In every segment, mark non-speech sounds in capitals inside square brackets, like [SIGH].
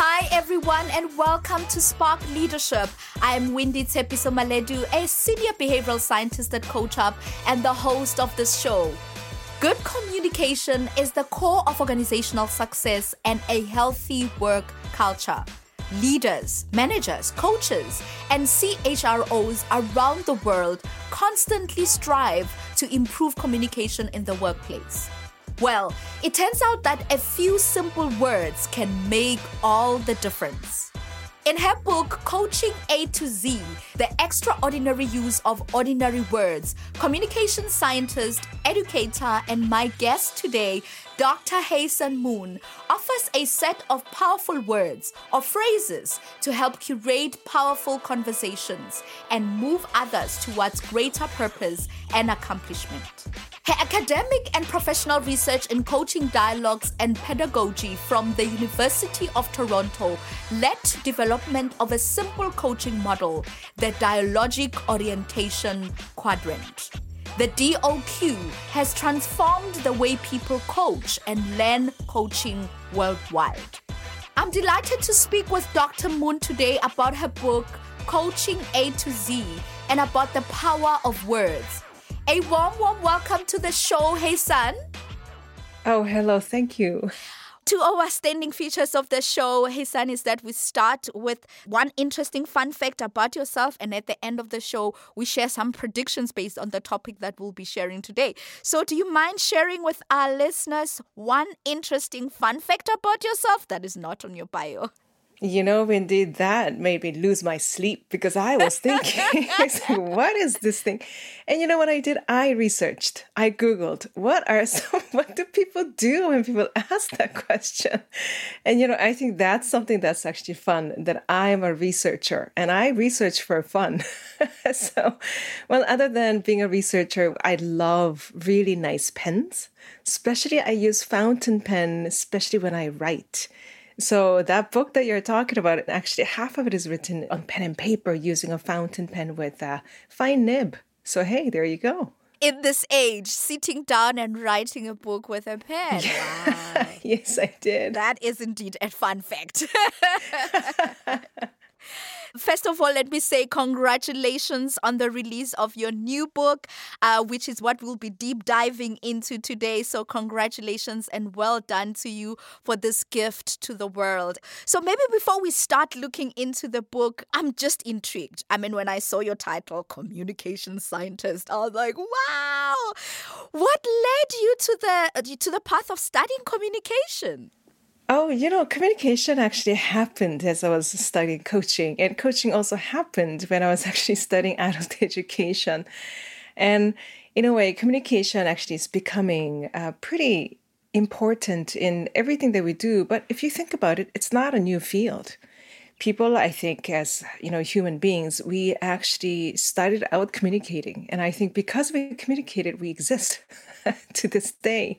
Hi, everyone, and welcome to Spark Leadership. I am Wendy Tsepiso Maledu, a senior behavioral scientist at CoachHub and the host of this show. Good communication is the core of organizational success and a healthy work culture. Leaders, managers, coaches, and CHROs around the world constantly strive to improve communication in the workplace. Well, it turns out that a few simple words can make all the difference. In her book, Coaching A to Z The Extraordinary Use of Ordinary Words, communication scientist, educator, and my guest today, Dr. Haesun Moon, offers a set of powerful words or phrases to help curate powerful conversations and move others towards greater purpose and accomplishment. Her academic and professional research in coaching dialogues and pedagogy from the University of Toronto led to development of a simple coaching model, the dialogic orientation quadrant. The DOQ has transformed the way people coach and learn coaching worldwide. I'm delighted to speak with Dr. Moon today about her book, Coaching A to Z, and about the power of words. A warm, warm welcome to the show, Haesun. Oh, hello. Thank you. Two of our standing features of the show, Haesun, is that we start with one interesting fun fact about yourself, and at the end of the show, we share some predictions based on the topic that we'll be sharing today. So, do you mind sharing with our listeners one interesting fun fact about yourself that is not on your bio? You know, Wendy, that made me lose my sleep because I was thinking, [LAUGHS] what is this thing? And you know what I did? I researched, I Googled, what are [LAUGHS] some, what do people do when people [LAUGHS] ask that question? And you know, I think that's something that's actually fun that I am a researcher and I research for fun. so, well, other than being a researcher, I love really nice pens. Especially, I use fountain pen, especially when I write. So that book that you're talking about, actually half of it is written on pen and paper using a fountain pen with a fine nib. So hey, there you go. In this age, sitting down and writing a book with a pen. [LAUGHS] Wow. yes, I did. That is indeed a fun fact. [LAUGHS] [LAUGHS] First of all, let me say congratulations on the release of your new book, uh, which is what we'll be deep diving into today. So, congratulations and well done to you for this gift to the world. So, maybe before we start looking into the book, I'm just intrigued. I mean, when I saw your title, Communication Scientist, I was like, wow, what led you to the to the path of studying communication? Oh, you know, communication actually happened as I was studying coaching, and coaching also happened when I was [LAUGHS] actually studying adult education. And in a way, communication actually is becoming uh, pretty important in everything that we do. But if you think about it, it's not a new field. People, I think, as you know, human beings, we actually started out communicating, and I think because we communicated, we exist [LAUGHS] to this day.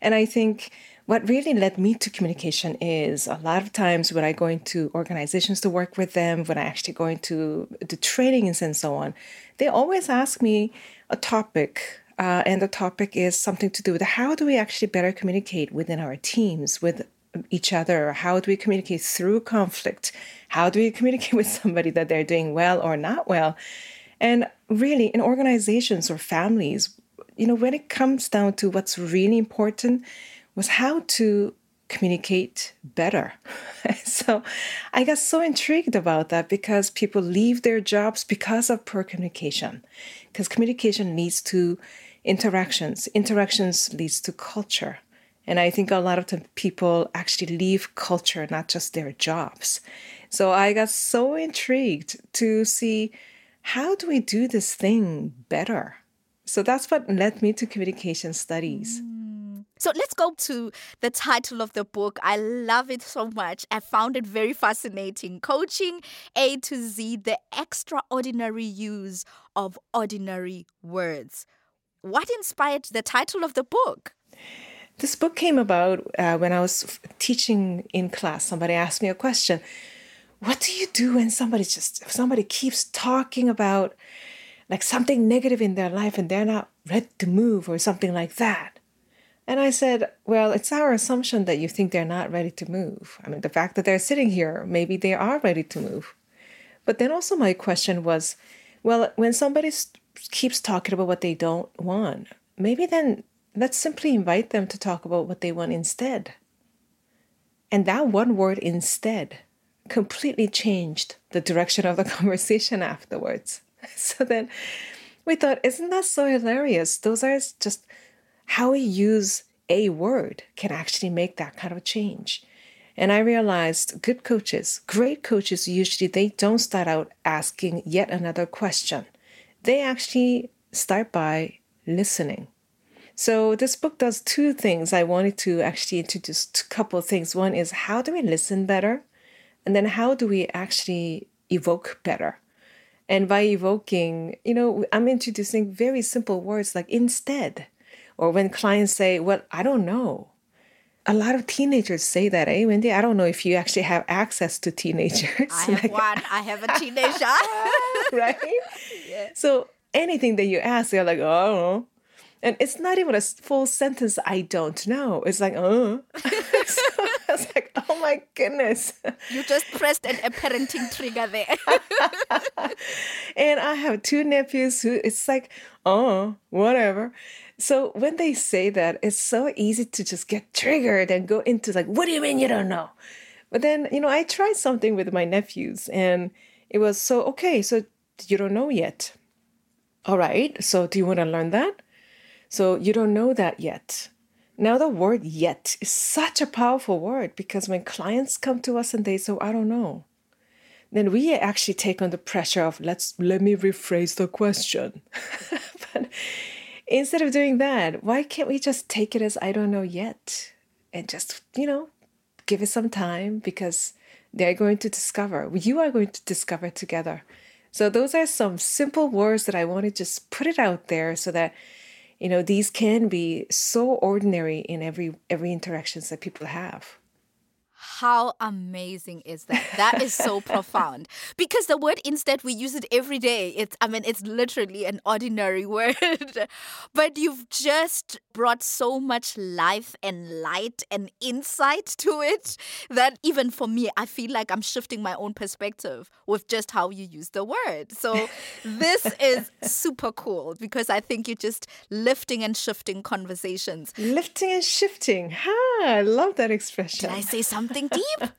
And I think what really led me to communication is a lot of times when I go into organizations to work with them, when I actually go into the trainings and so on, they always ask me a topic. Uh, and the topic is something to do with how do we actually better communicate within our teams, with each other? How do we communicate through conflict? How do we communicate [LAUGHS] with somebody that they're doing well or not well? And really, in organizations or families, you know, when it comes down to what's really important, was how to communicate better. [LAUGHS] so I got so intrigued about that because people leave their jobs because of poor communication. Because communication leads to interactions, interactions leads to culture. And I think a lot of the people actually leave culture, not just their jobs. So I got so intrigued to see how do we do this thing better? So that's what led me to communication studies. Mm. So let's go to the title of the book. I love it so much. I found it very fascinating. Coaching A to Z, the extraordinary use of ordinary words. What inspired the title of the book? This book came about uh, when I was teaching in class. Somebody asked me a question. What do you do when somebody just somebody keeps talking about like something negative in their life and they're not ready to move or something like that? And I said, Well, it's our assumption that you think they're not ready to move. I mean, the fact that they're sitting here, maybe they are ready to move. But then also, my question was, Well, when somebody keeps talking about what they don't want, maybe then let's simply invite them to talk about what they want instead. And that one word instead completely changed the direction of the [LAUGHS] conversation afterwards. [LAUGHS] So then we thought, isn't that so hilarious? Those are just how we use a word can actually make that kind of change. And I realized good coaches, great coaches, usually they don't start out asking yet another question. They actually start by listening. So this book does two things. I wanted to actually introduce a couple of things. One is how do we listen better? And then how do we actually evoke better? And by evoking, you know, I'm introducing very simple words like instead. Or when clients say, Well, I don't know. A lot of teenagers say that, eh, Wendy? I don't know if you actually have access to teenagers. I have like, one. I have a teenager. [LAUGHS] right? Yeah. So anything that you ask, they're like, oh, and it's not even a full sentence, I don't know. It's like, oh. [LAUGHS] so I was like, oh my goodness. You just pressed an, a parenting trigger there. [LAUGHS] and I have two nephews who it's like, oh, whatever. So when they say that, it's so easy to just get triggered and go into like, what do you mean you don't know? But then, you know, I tried something with my nephews and it was so, okay, so you don't know yet. All right, so do you want to learn that? So you don't know that yet. Now, the word yet is such a powerful word because when clients come to us and they say, I don't know, then we actually take on the pressure of let's let me rephrase the question. [LAUGHS] but instead of doing that, why can't we just take it as I don't know yet and just, you know, give it some time because they're going to discover, you are going to discover together. So those are some simple words that I want to just put it out there so that you know these can be so ordinary in every every interactions that people have how amazing is that? That is so profound. Because the word instead, we use it every day. It's, I mean, it's literally an ordinary [LAUGHS] word. but you've just brought so much life and light and insight to it that even for me, I feel like I'm shifting my own perspective with just how you use the word. So [LAUGHS] this is super cool because I think you're just lifting and shifting conversations. Lifting and shifting. Ha, I love that expression. Did I say something deep?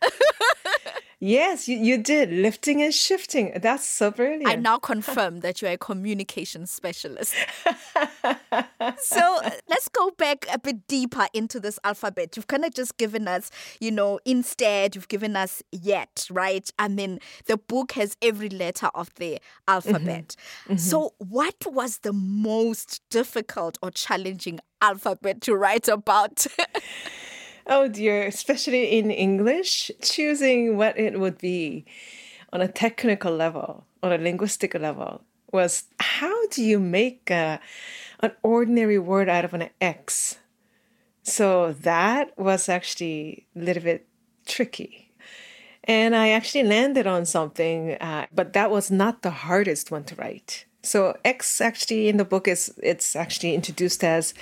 [LAUGHS] yes, you, you did. Lifting and shifting. That's so brilliant. I now confirm that you're a communication specialist. [LAUGHS] so let's go back a bit deeper into this alphabet. You've kind of just given us, you know, instead, you've given us yet, right? I mean, the book has every letter of the alphabet. Mm-hmm. Mm-hmm. So, what was the most difficult or challenging alphabet to write about? [LAUGHS] Oh dear, especially in English, choosing what it would be on a technical level, on a linguistic level, was how do you make a, an ordinary word out of an X? So that was actually a little bit tricky. And I actually landed on something, uh, but that was not the hardest one to write. So X actually in the book is it's actually introduced as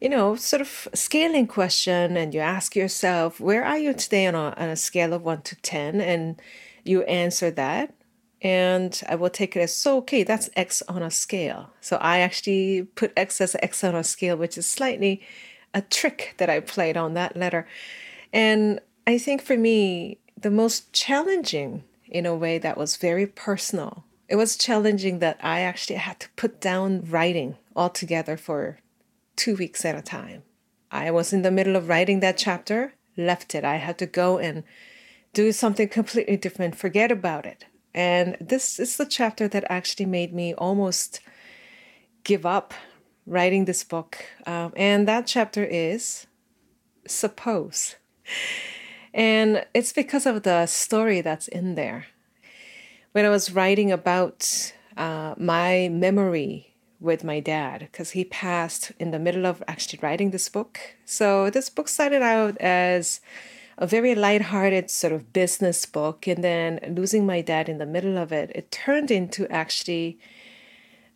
you know, sort of scaling question, and you ask yourself, where are you today on a, on a scale of one to 10? And you answer that. And I will take it as so, okay, that's X on a scale. So I actually put X as X on a scale, which is slightly a trick that I played on that letter. And I think for me, the most challenging in a way that was very personal. It was challenging that I actually had to put down writing altogether for two weeks at a time. I was in the middle of writing that chapter, left it. I had to go and do something completely different, forget about it. And this is the chapter that actually made me almost give up writing this book. Um, and that chapter is Suppose. And it's because of the story that's in there. When I was writing about uh, my memory with my dad because he passed in the middle of actually writing this book. So this book started out as a very light-hearted sort of business book and then losing my dad in the middle of it, it turned into actually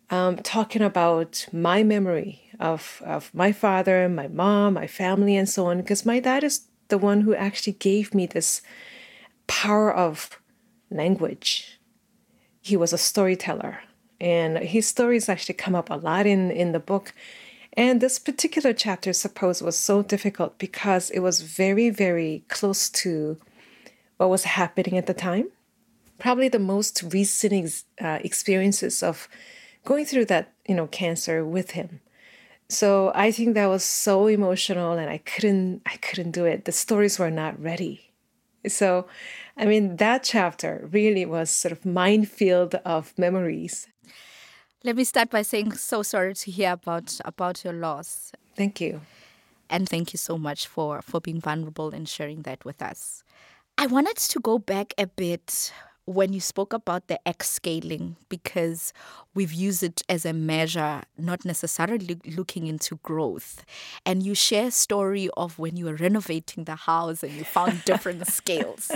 um, talking about my memory of, of my father, my mom, my family, and so on, because my dad is the one who actually gave me this power of language. He was a storyteller, and his stories actually come up a lot in, in the book. And this particular chapter, suppose, was so difficult because it was very, very close to what was happening at the time. Probably the most recent ex- uh, experiences of going through that, you know, cancer with him. So I think that was so emotional, and I couldn't, I couldn't do it. The stories were not ready. So, I mean, that chapter really was sort of minefield of memories. Let me start by saying so sorry to hear about about your loss. Thank you. And thank you so much for for being vulnerable and sharing that with us. I wanted to go back a bit when you spoke about the X scaling because we've used it as a measure, not necessarily looking into growth. And you share a story of when you were renovating the house and you found different [LAUGHS] scales.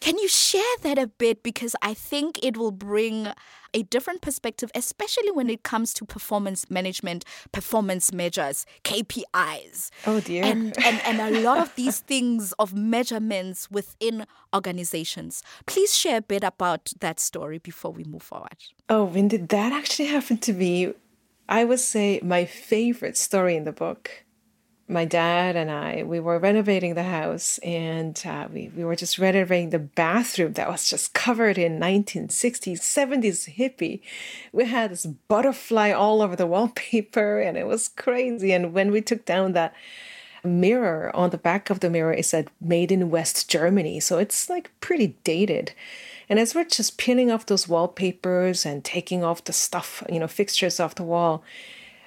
Can you share that a bit? Because I think it will bring a different perspective, especially when it comes to performance management, performance measures, KPIs. Oh, dear. And, and, and a lot of these [LAUGHS] things of measurements within organizations. Please share a bit about that story before we move forward. Oh, when did that actually happen to be? I would say my favorite story in the book my dad and I, we were renovating the house and uh, we, we were just renovating the bathroom that was just covered in 1960s, 70s hippie. We had this butterfly all over the [LAUGHS] wallpaper and it was crazy. And when we took down that mirror on the back of the mirror, it said made in West Germany. So it's like pretty dated. And as we're just peeling off those wallpapers and taking off the stuff, you know, fixtures off the wall,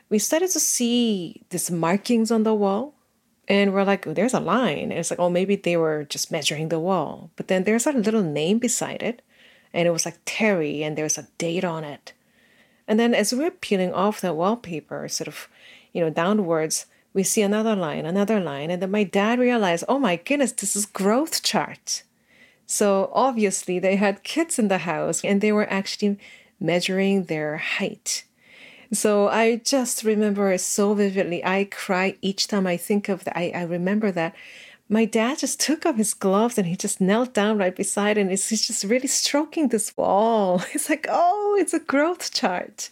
we started to see these markings on the wall. And we're like, oh, there's a line. And it's like, oh, maybe they were just measuring the wall. But then there's a little name beside it. And it was like Terry, and there's a date on it. And then as we're peeling off the wallpaper, sort of, you know, downwards, we see another line, another line. And then my dad realized, oh my goodness, this is growth chart. So obviously they had kids in the house and they were actually measuring their height. So I just remember so vividly. I cry each time I think of that. I, I remember that my dad just took off his gloves and he just knelt down right beside and he's just really stroking this wall. [LAUGHS] It's like, oh, it's a growth chart.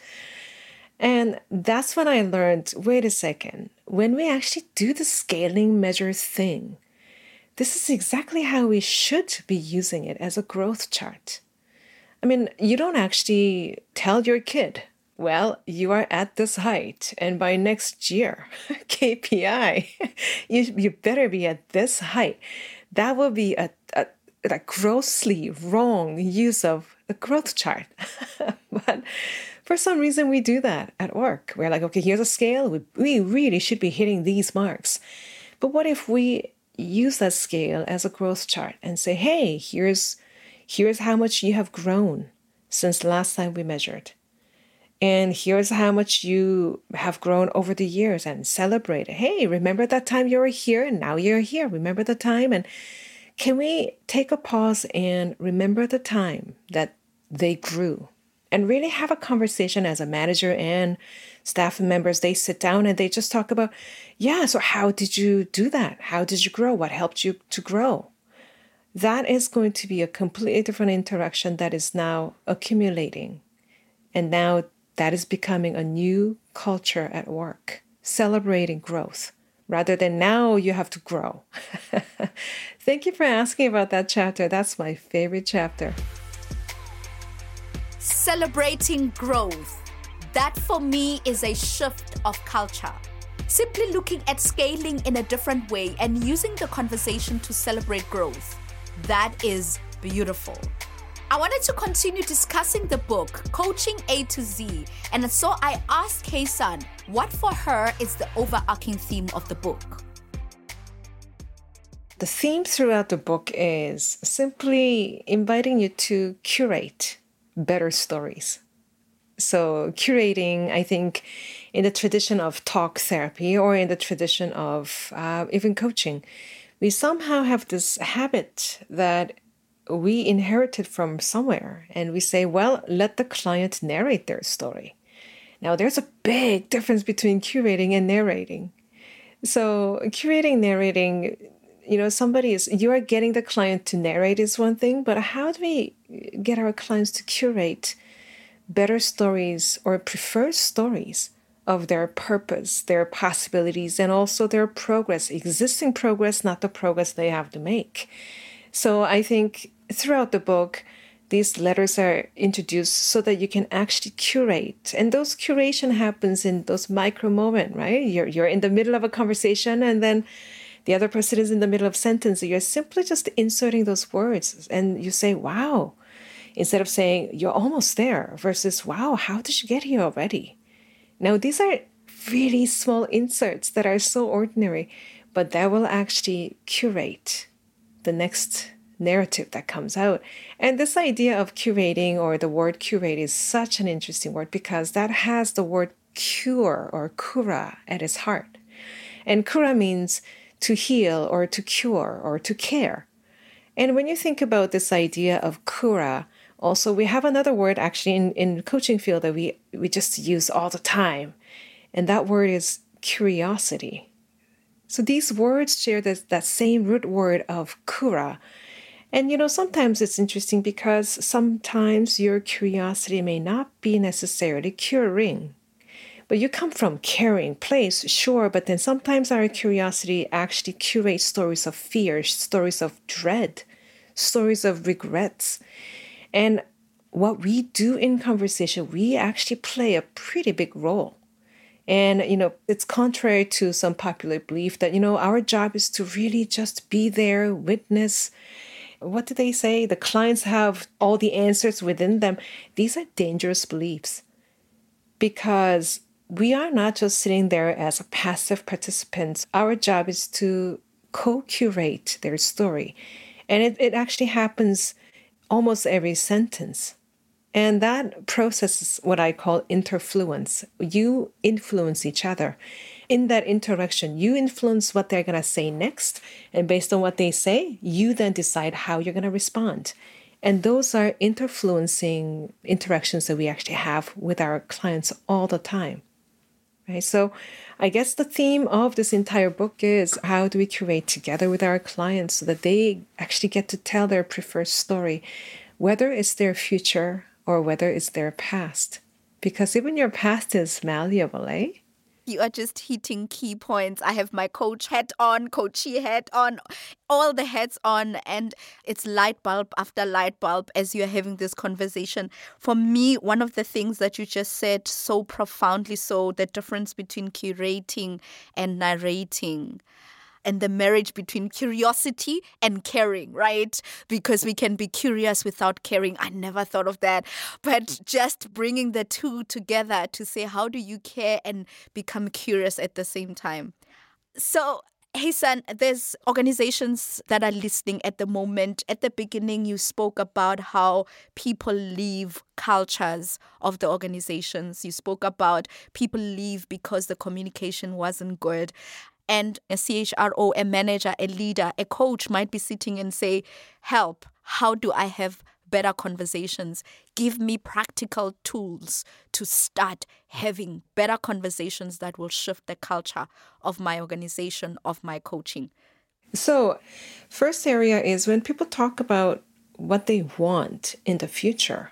And that's when I learned wait a second, when we actually do the scaling measure thing, this is exactly how we should be using it as a growth chart. I mean, you don't actually tell your kid, well, you are at this height, and by next year, [LAUGHS] KPI, [LAUGHS] you, you better be at this height. That would be a, a, a grossly wrong use of the growth chart. [LAUGHS] but for some reason, we do that at work. We're like, okay, here's a scale. We, we really should be hitting these marks. But what if we use that scale as a growth chart and say, hey, here's, here's how much you have grown since last time we measured? And here's how much you have grown over the years and celebrate. Hey, remember that time you were here and now you're here. Remember the time? And can we take a pause and remember the time that they grew and really have a conversation as a manager and staff members? They sit down and they just talk about, yeah, so how did you do that? How did you grow? What helped you to grow? That is going to be a completely different interaction that is now accumulating. And now that is becoming a new culture at work, celebrating growth rather than now you have to grow. [LAUGHS] Thank you for asking about that chapter. That's my favorite chapter. Celebrating growth. That for me is a shift of culture. Simply looking at scaling in a different way and using the conversation to celebrate growth. That is beautiful. I wanted to continue discussing the book, Coaching A to Z, and so I asked Haesun what for her is the overarching theme of the book. The theme throughout the book is simply inviting you to curate better stories. So, curating, I think, in the tradition of talk therapy or in the tradition of uh, even coaching, we somehow have this habit that we inherited from somewhere and we say well let the client narrate their story Now, there's a big difference between curating and narrating. So, curating, narrating, you know, somebody is, you are getting the client to narrate is one thing, but how do we get our clients to curate better stories or preferred stories of their purpose, their possibilities, and also their progress, existing progress, not the progress they have to make? So, I think throughout the book, these letters are introduced so that you can actually curate. And those curation happens in those micro moment right? You're, you're in the middle of a conversation and then the other person is in the middle of sentence. You're simply just inserting those words and you say wow instead of saying you're almost there versus wow how did you get here already? Now these are really small inserts that are so ordinary but that will actually curate the next narrative that comes out. And this idea of curating or the word curate is such an interesting word because that has the word cure or kura at its heart. And kura means to heal or to cure or to care. And when you think about this idea of kura, also we have another word actually in, in coaching field that we, we just use all the time. And that word is curiosity. So these words share this, that same root word of kura, and you know, sometimes it's interesting because sometimes your curiosity may not be necessarily curing. But you come from caring place, sure, but then sometimes our curiosity actually curates stories of fear, stories of dread, stories of regrets. And what we do in conversation, we actually play a pretty big role. And, you know, it's contrary to some popular belief that, you know, our job is to really just be there, witness, what do they say? The clients have all the answers within them. These are dangerous beliefs because we are not just sitting there as a passive participant. Our job is to co curate their story. And it, it actually happens almost every sentence. And that process is what I call interfluence. You influence each other in that interaction, you influence what they're going to say next. And based on what they say, you then decide how you're going to respond. And those are interfluencing interactions that we actually have with our clients all the time. Right? So I guess the theme of this entire book is how do we curate together with our clients so that they actually get to tell their preferred story, whether it's their future or whether it's their past. Because even your past is malleable, eh? You are just hitting key points. I have my coach hat on, coachy hat on, all the hats on, and it's light bulb after light bulb as you're having this conversation. For me, one of the things that you just said so profoundly so, the difference between curating and narrating and the marriage between curiosity and caring, right? Because we can be curious without caring. I never thought of that. But just bringing the two together to say, how do you care and become curious at the same time? So, Haesun, there's organizations that are listening at the moment. At the beginning, you spoke about how people leave cultures of the organizations. You spoke about people leave because the communication wasn't good and a CHRO, a manager, a leader, a coach might be sitting and say, Help, how do I have better conversations? Give me practical tools to start having better conversations that will shift the culture of my organization, of my coaching. So, first area is when people talk about what they want in the future.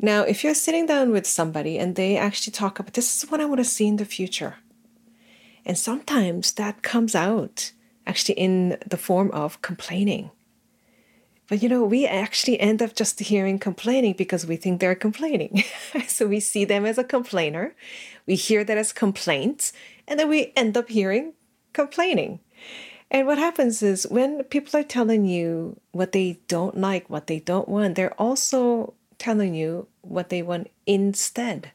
Now, if you're sitting down with somebody and they actually talk about this is what I want to see in the future and sometimes that comes out actually in the form of complaining. But you know, we actually end up just hearing complaining because we think they're complaining. [LAUGHS] so we see them as a complainer, we hear that as complaints, and then we end up hearing complaining. And what happens is when people are telling you what they don't like, what they don't want, they're also telling you what they want instead.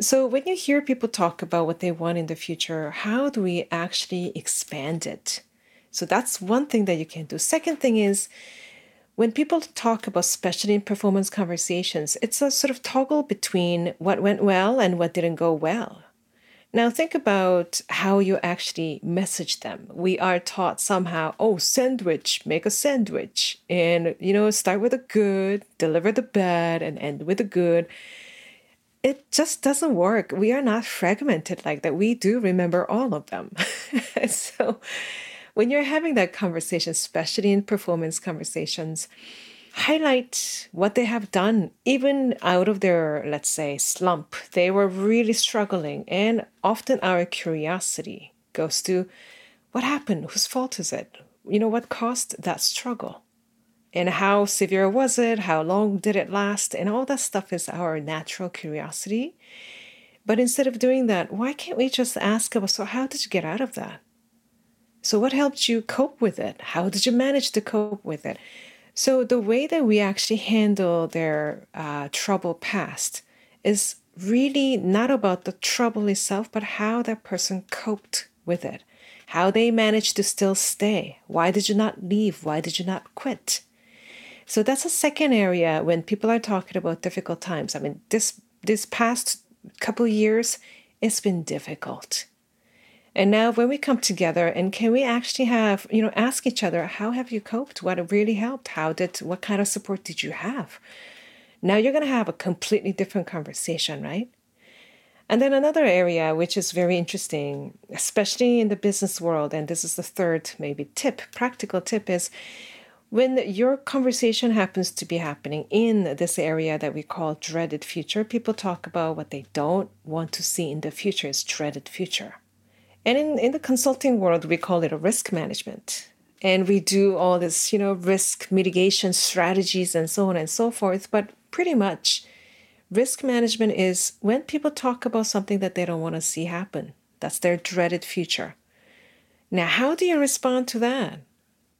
So, when you hear people talk about what they want in the future, how do we actually expand it? So, that's one thing that you can do. Second thing is, when people talk about especially in performance conversations, it's a sort of toggle between what went well and what didn't go well. Now, think about how you actually message them. We are taught somehow, oh, sandwich, make a sandwich, and you know, start with the good, deliver the bad, and end with the good it just doesn't work. We are not fragmented like that. We do remember all of them. [LAUGHS] so when you're having that conversation, especially in performance conversations, highlight what they have done, even out of their, let's say, slump. They were really struggling. And often our curiosity goes to what happened? Whose fault is it? You know, what caused that struggle? And how severe was it? How long did it last? And all that stuff is our natural curiosity. But instead of doing that, why can't we just ask about, so how did you get out of that? So, what helped you cope with it? How did you manage to cope with it? So, the way that we actually handle their uh, trouble past is really not about the trouble itself, but how that person coped with it, how they managed to still stay. Why did you not leave? Why did you not quit? So that's a second area when people are talking about difficult times. I mean, this this past couple years, it's been difficult. And now when we come together and can we actually have, you know, ask each other, how have you coped? What really helped? How did what kind of support did you have? Now you're going to have a completely different conversation, right? And then another area which is very interesting, especially in the business world, and this is the third maybe tip, practical tip is when your conversation happens to be happening in this area that we call dreaded future, people talk about what they don't want to see in the future is dreaded future. And in, in the consulting world, we call it a risk management. And we do all this, you know, risk mitigation strategies and so on and so forth. But pretty much, risk management is when people talk about something that they don't want to see happen. That's their dreaded future. Now, how do you respond to that?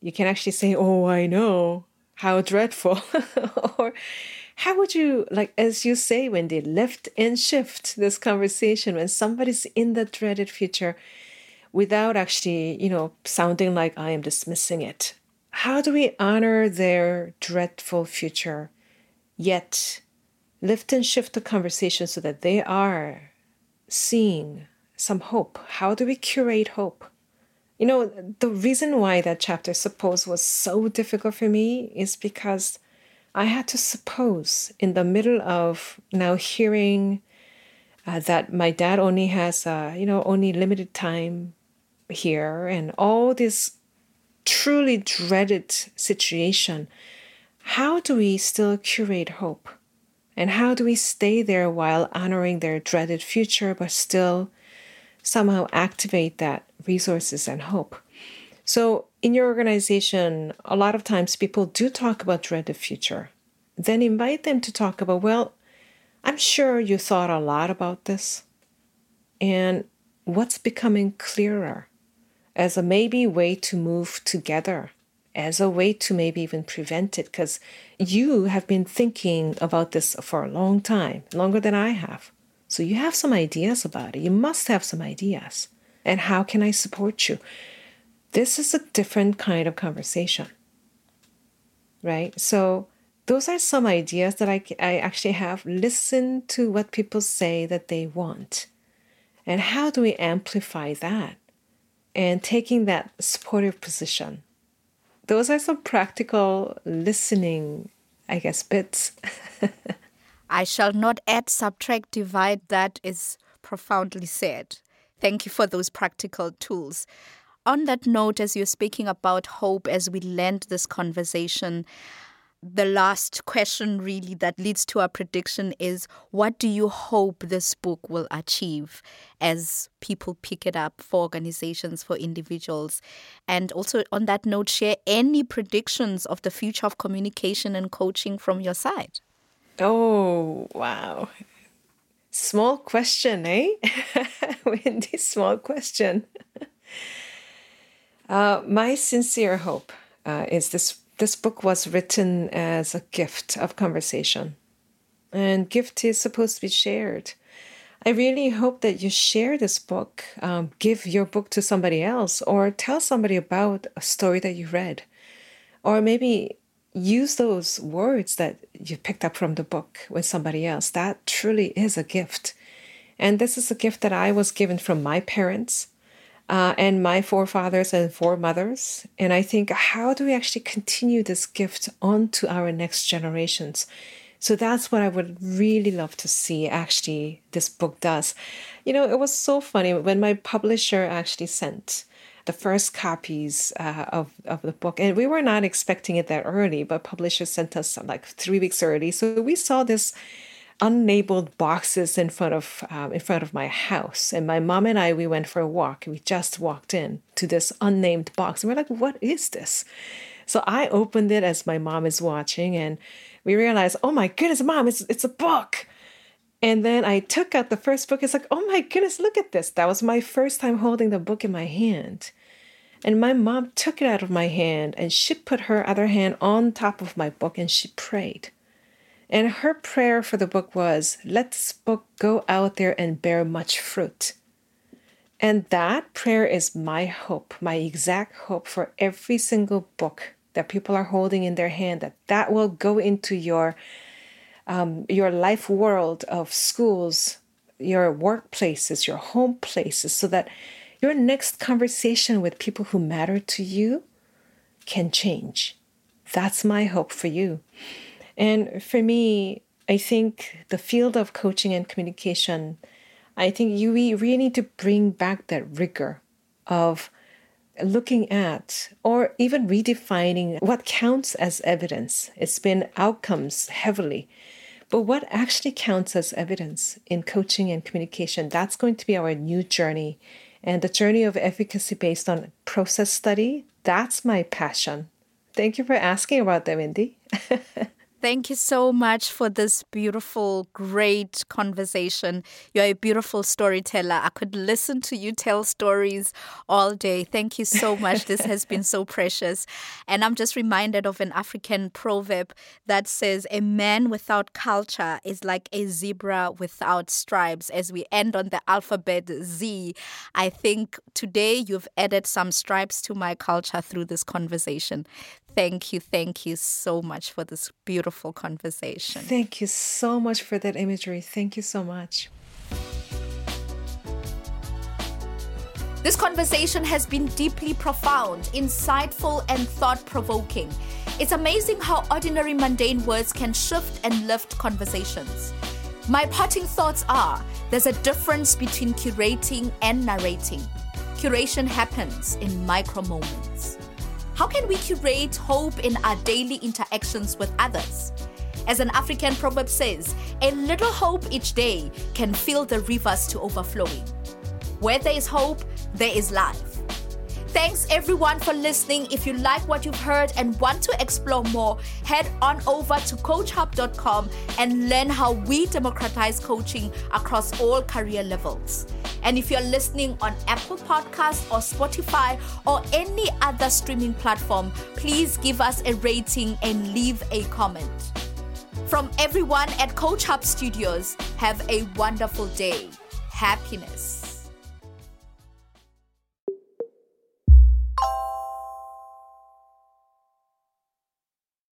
You can actually say, Oh, I know, how dreadful. [LAUGHS] or how would you, like, as you say, when they lift and shift this conversation when somebody's in the dreaded future without actually, you know, sounding like I am dismissing it? How do we honor their dreadful future, yet lift and shift the conversation so that they are seeing some hope? How do we curate hope? You know, the reason why that chapter, suppose, was so difficult for me is because I had to suppose in the middle of now hearing uh, that my dad only has, uh, you know, only limited time here and all this truly dreaded situation. How do we still curate hope? And how do we stay there while honoring their dreaded future, but still somehow activate that resources and hope. So, in your organization, a lot of times people do talk about dreaded future. Then invite them to talk about, well, I'm sure you thought a lot about this. And what's becoming clearer as a maybe way to move together, as a way to maybe even prevent it, because you have been thinking about this for a long time, longer than I have. So you have some ideas about it. You must have some ideas. And how can I support you? This is a different kind of conversation, right? So those are some ideas that I, I actually have. Listen to what people say that they want. And how do we amplify that? And taking that supportive position. Those are some practical listening, I guess, bits. [LAUGHS] I shall not add, subtract, divide. That is profoundly said. Thank you for those practical tools. On that note, as you're speaking about hope, as we land this conversation, the last question really that leads to our prediction is what do you hope this book will achieve as people pick it up for organizations for individuals and also on that note share any predictions of the future of communication and coaching from your side Oh, wow. Small question, eh? [LAUGHS] Wendy, small question. [LAUGHS] Uh, my sincere hope uh, is this this book was written as a gift of conversation. And gift is supposed to be shared. I really hope that you share this book, um, give your book to somebody else, or tell somebody about a story that you read. Or maybe use those words that you picked up from the book with somebody else. That truly is a gift. And this is a gift that I was given from my parents uh, and my forefathers and foremothers. And I think, how do we actually continue this gift on to our next generations? So that's what I would really love to see actually this book does. You know, it was so funny when my publisher actually sent the first copies uh, of, of the book. And we were not expecting it that early, but publishers sent us like three weeks early. So we saw this unlabeled boxes in front of um, in front of my house. And my mom and i we went for a walk we just walked in to this unnamed box. And we're like what is this? So i opened it as my mom is watching and we realized oh my goodness mom it's, it's a book. And then i took out the first book. It's like oh my goodness look at this. That was my first time holding the book in my hand and my mom took it out of my hand and she put her other hand on top of my book and she prayed. And her prayer for the book was, Let this book go out there and bear much fruit. And that prayer is my hope, my exact hope for every single book that people are holding in their hand, that that will go into your um, your life world of schools, your workplaces, your home places, so that your next conversation with people who matter to you can change. That's my hope for you. And for me, I think the field of coaching and communication, I think you really need to bring back that rigor of looking at or even redefining what counts as evidence. It's been outcomes heavily. But what actually counts as evidence in coaching and communication? That's going to be our new journey and the journey of efficacy based on process study, that's my passion. Thank you for asking about that, Wendy. [LAUGHS] Thank you so much for this beautiful, great conversation. You're a beautiful storyteller. I could listen to you tell stories all day. Thank you so much. this has been so [LAUGHS] precious. And I'm just reminded of an African proverb that says, A man without culture is like a zebra without stripes. As we end on the alphabet Z, I think today you've added some stripes to my culture through this conversation. Thank you, thank you so much for this beautiful conversation. Thank you so much for that imagery. Thank you so much. This conversation has been deeply profound, insightful, and thought provoking. It's amazing how ordinary mundane words can shift and lift conversations. My parting thoughts are there's a difference between curating and narrating. Curation happens in micro moments. How can we curate hope in our daily interactions with others? As an African proverb says, a little hope each day can fill the rivers to overflowing. Where there is hope, there is life. Thanks everyone for listening. If you like what you've heard and want to explore more, head on over to coachhub.com and learn how we democratize coaching across all career levels. And if you're listening on Apple Podcast or Spotify or any other streaming platform, please give us a rating and leave a comment. From everyone at Coach Hub Studios, have a wonderful day. Happiness.